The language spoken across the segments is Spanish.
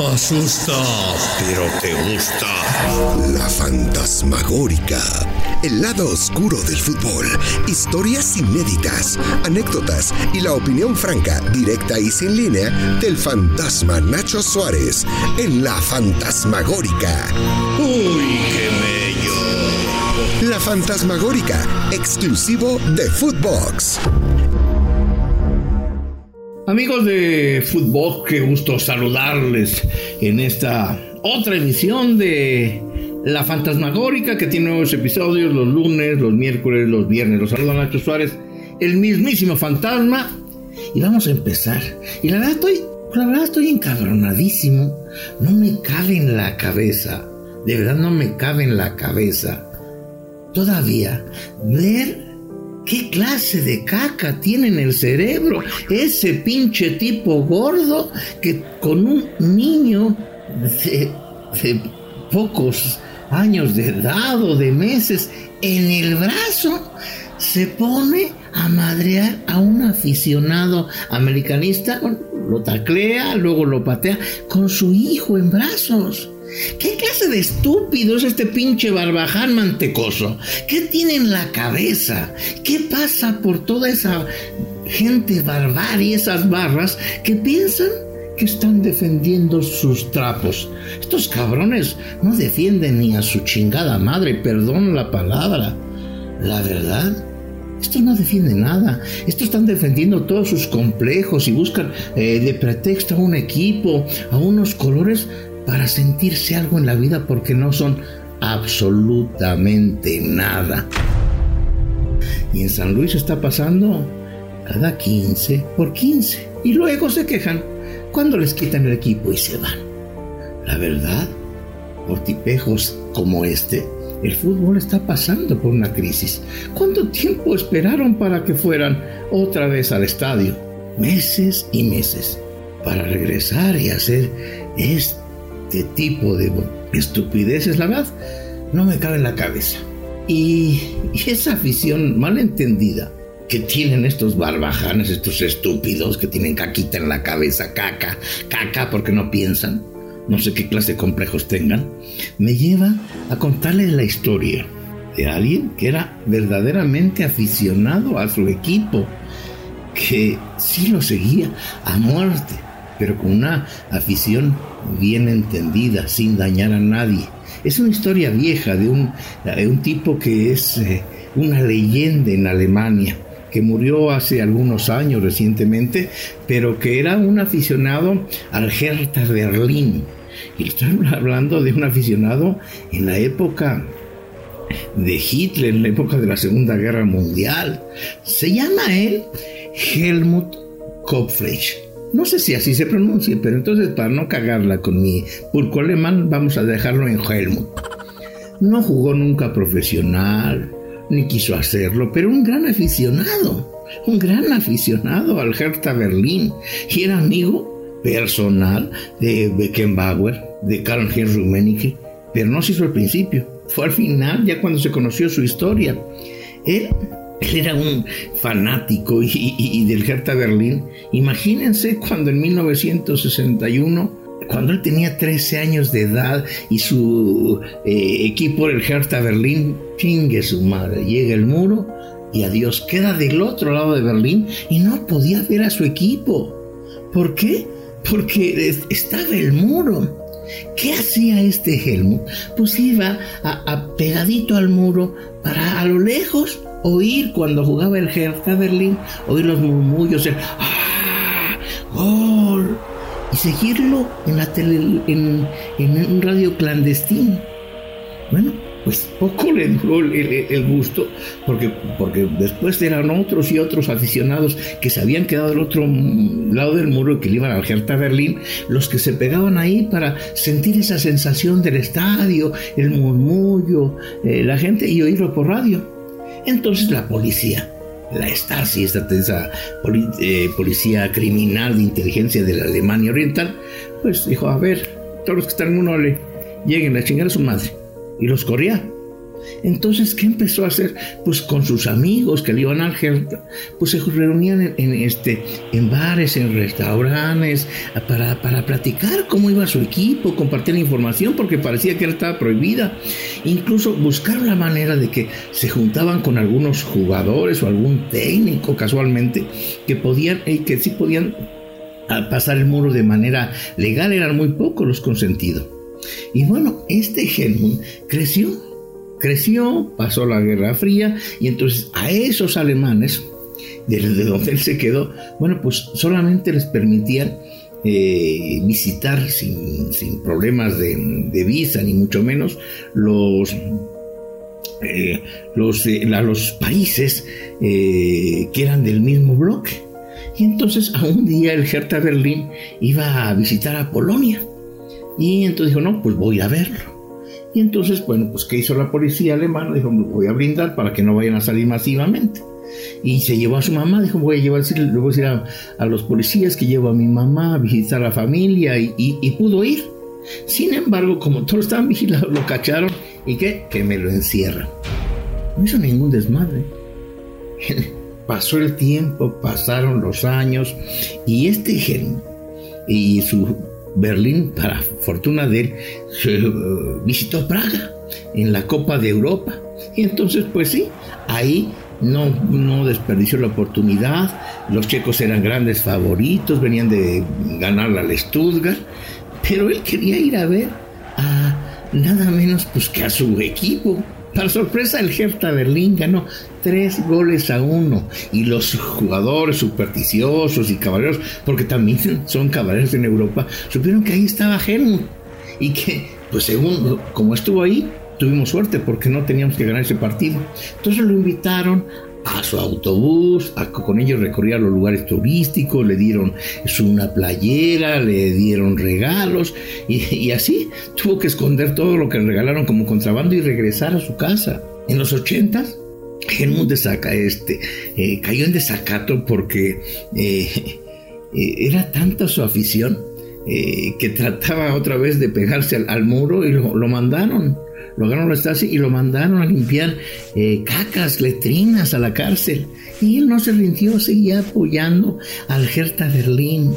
asusta, pero te gusta. La fantasmagórica. El lado oscuro del fútbol. Historias inéditas, anécdotas y la opinión franca, directa y sin línea del fantasma Nacho Suárez en La Fantasmagórica. Uy, qué bello. La Fantasmagórica, exclusivo de Footbox. Amigos de Fútbol, qué gusto saludarles en esta otra emisión de La Fantasmagórica que tiene nuevos episodios los lunes, los miércoles, los viernes. Los saluda Nacho Suárez, el mismísimo fantasma. Y vamos a empezar. Y la verdad estoy, la verdad estoy encabronadísimo. No me cabe en la cabeza. De verdad no me cabe en la cabeza. Todavía ver ¿Qué clase de caca tiene en el cerebro ese pinche tipo gordo que con un niño de, pocos años de edad o de meses en el brazo se pone a madrear a un aficionado americanista, lo taclea, luego lo patea con su hijo en brazos. ¿Qué clase de estúpido es este pinche barbaján mantecoso? ¿Qué tiene en la cabeza? ¿Qué pasa por toda esa gente barbarie, esas barras que piensan que están defendiendo sus trapos? Estos cabrones no defienden ni a su chingada madre, perdón la palabra. La verdad, esto no defiende nada. Estos están defendiendo todos sus complejos y buscan eh, de pretexto a un equipo, a unos colores para sentirse algo en la vida porque no son absolutamente nada. Y en San Luis está pasando cada 15 por 15. Y luego se quejan cuando les quitan el equipo y se van. La verdad, por tipejos como este, el fútbol está pasando por una crisis. ¿Cuánto tiempo esperaron para que fueran otra vez al estadio? Meses y meses para regresar y hacer esto este tipo de estupideces, la verdad, no me cabe en la cabeza. Y, esa afición mal entendida que tienen estos barbajanes, estos estúpidos que tienen caquita en la cabeza, caca, caca porque no piensan, no sé qué clase de complejos tengan, me lleva a contarles la historia de alguien que era verdaderamente aficionado a su equipo, que sí lo seguía a muerte pero con una afición bien entendida, sin dañar a nadie. Es una historia vieja de un, un tipo que es eh, una leyenda en Alemania, que murió hace algunos años recientemente, pero que era un aficionado al Hertha Berlín. Y estoy hablando de un aficionado en la época de Hitler, en la época de la Segunda Guerra Mundial. Se llama él Helmut Kopfleisch. No sé si así se pronuncia, pero entonces para no cagarla con mi purco alemán, vamos a dejarlo en Helmut. No jugó nunca profesional, ni quiso hacerlo, pero un gran aficionado, un gran aficionado al Hertha Berlín, y era amigo personal de Beckenbauer, de Karl-Heinz Rummenigge, pero no se hizo al principio, fue al final, ya cuando se conoció su historia. Él él era un fanático y, del Hertha Berlín. Imagínense cuando en 1961 cuando él tenía 13 años de edad y su eh, equipo, el Hertha Berlín, chingue su madre, llega el muro y adiós, queda del otro lado de Berlín y no podía ver a su equipo. ¿Por qué? Porque estaba el muro. ¿Qué hacía este Helmut? Pues iba a pegadito al muro para a lo lejos oír cuando jugaba el Hertha Berlín, oír los murmullos, el ¡Ah! ¡Gol! Y seguirlo en, la tele, un radio clandestino. Bueno, pues poco le duró el, gusto, porque, porque después eran otros y otros aficionados que se habían quedado del otro lado del muro y que le iban al Hertha Berlín, los que se pegaban ahí para sentir esa sensación del estadio, el murmullo, eh, la gente y oírlo por radio. Entonces la policía, la Stasi, esta esa eh, policía criminal de inteligencia de la Alemania Oriental, pues dijo, a ver, todos los que están en un ole, lleguen a chingar a su madre. Y los corría. Entonces, ¿qué empezó a hacer? Pues con sus amigos que le iban al pues se reunían en, este, en bares, en restaurantes, para, para platicar cómo iba su equipo, compartir la información, porque parecía que estaba prohibida. Incluso buscar la manera de que se juntaban con algunos jugadores o algún técnico casualmente que podían, y que sí podían ah, pasar el muro de manera legal, eran muy pocos los consentidos. Y bueno, este Helmut creció creció, pasó la Guerra Fría y entonces a esos alemanes, desde donde él se quedó, bueno, pues solamente les permitían eh, visitar sin, problemas de, visa, ni mucho menos, los, eh, los, los países eh, que eran del mismo bloque. Y entonces a un día el Hertha Berlín iba a visitar a Polonia. Y entonces dijo, no, pues voy a verlo. Y entonces, bueno, pues ¿qué hizo la policía alemana? Dijo, voy a brindar para que no vayan a salir masivamente. Y se llevó a su mamá, dijo, voy a llevar, le voy a decir a, los policías que llevo a mi mamá a visitar a la familia y, pudo ir. Sin embargo, como todos estaban vigilados, lo cacharon y que, que me lo encierran. No hizo ningún desmadre. Pasó el tiempo, pasaron los años y este gen y su Berlín, para fortuna de él, uh, visitó Praga en la Copa de Europa. Y entonces, pues sí, ahí no, no desperdició la oportunidad. Los checos eran grandes favoritos, venían de ganar al Stuttgart, pero él quería ir a ver a nada menos pues que a su equipo. Para sorpresa, el Hertha Berlín ganó tres goles a uno. Y los jugadores supersticiosos y caballeros, porque también son caballeros en Europa, supieron que ahí estaba Helmut. Y que, pues según como estuvo ahí, tuvimos suerte porque no teníamos que ganar ese partido. Entonces lo invitaron a su autobús, con ellos recorría los lugares turísticos, le dieron una playera, le dieron regalos y, así tuvo que esconder todo lo que le regalaron como contrabando y regresar a su casa. En los ochentas, Helmut de Saca este, eh, cayó en desacato porque eh, eh, era tanta su afición que trataba otra vez de pegarse al, muro y lo mandaron lo agarraron a Stasi y lo mandaron a limpiar eh, cacas, letrinas a la cárcel. Y él no se rindió, seguía apoyando al Hertha Berlín.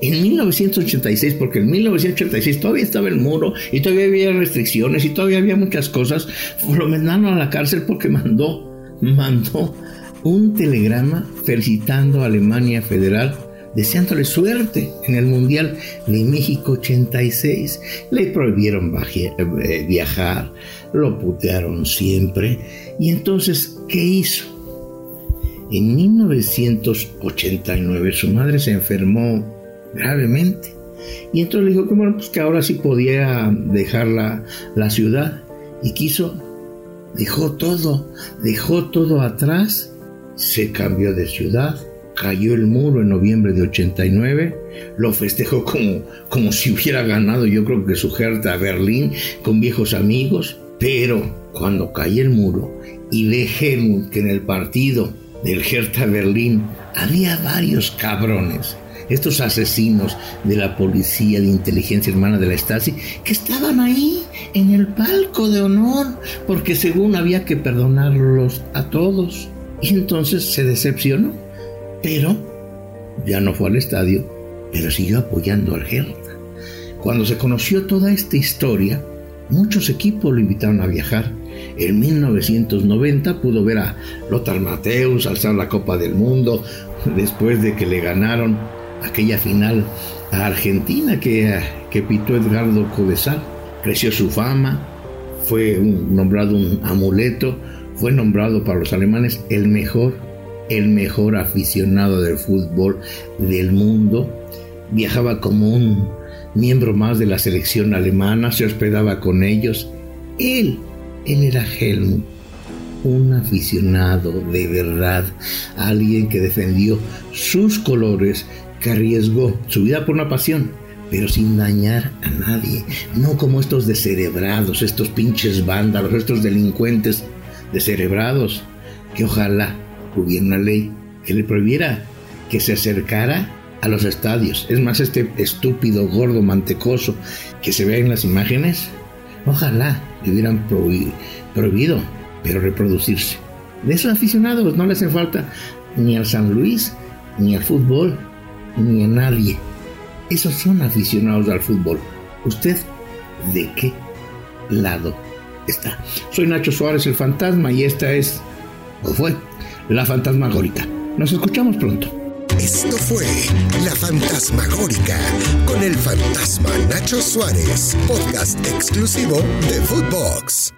En 1986, porque en 1986 todavía estaba el muro y todavía había restricciones y todavía había muchas cosas, lo mandaron a la cárcel porque mandó, mandó un telegrama felicitando a Alemania Federal deseándole suerte en el Mundial de México 86. Le prohibieron eh, viajar, lo putearon siempre. Y entonces, ¿qué hizo? En 1989 su madre se enfermó gravemente. Y entonces le dijo que pues que ahora sí podía dejar la ciudad. Y quiso, dejó todo, dejó todo atrás, se cambió de ciudad cayó el muro en noviembre de 89, lo festejó como, como si hubiera ganado yo creo que su Hertha Berlín con viejos amigos, pero cuando cae el muro y Helmut que en el partido del Hertha Berlín había varios cabrones, estos asesinos de la policía de inteligencia hermana de la Stasi, que estaban ahí en el palco de honor, porque según había que perdonarlos a todos. Y entonces se decepcionó pero ya no fue al estadio, pero siguió apoyando al Hertha. Cuando se conoció toda esta historia, muchos equipos lo invitaron a viajar. En 1990 pudo ver a Lothar Mateus alzar la Copa del Mundo después de que le ganaron aquella final a Argentina que, que pitó Edgardo Codesal. Creció su fama, fue nombrado un amuleto, fue nombrado para los alemanes el mejor el mejor aficionado del fútbol del mundo, viajaba como un miembro más de la selección alemana, se hospedaba con ellos. Él, él era Helmut, un aficionado de verdad, alguien que defendió sus colores, que arriesgó su vida por una pasión, pero sin dañar a nadie, no como estos descerebrados, estos pinches vándalos, estos delincuentes descerebrados, que ojalá hubiera una ley que le prohibiera que se acercara a los estadios. Es más, este estúpido, gordo, mantecoso que se ve en las imágenes, Ojalá le hubieran prohibido, pero reproducirse. De esos aficionados no le hacen falta ni al San Luis, ni al fútbol, ni a nadie. Esos son aficionados al fútbol. ¿Usted de qué lado está? Soy Nacho Suárez, el fantasma, y esta es, o fue, la fantasmagórica. Nos escuchamos pronto. Esto fue La Fantasmagórica con el fantasma Nacho Suárez, podcast exclusivo de Footbox.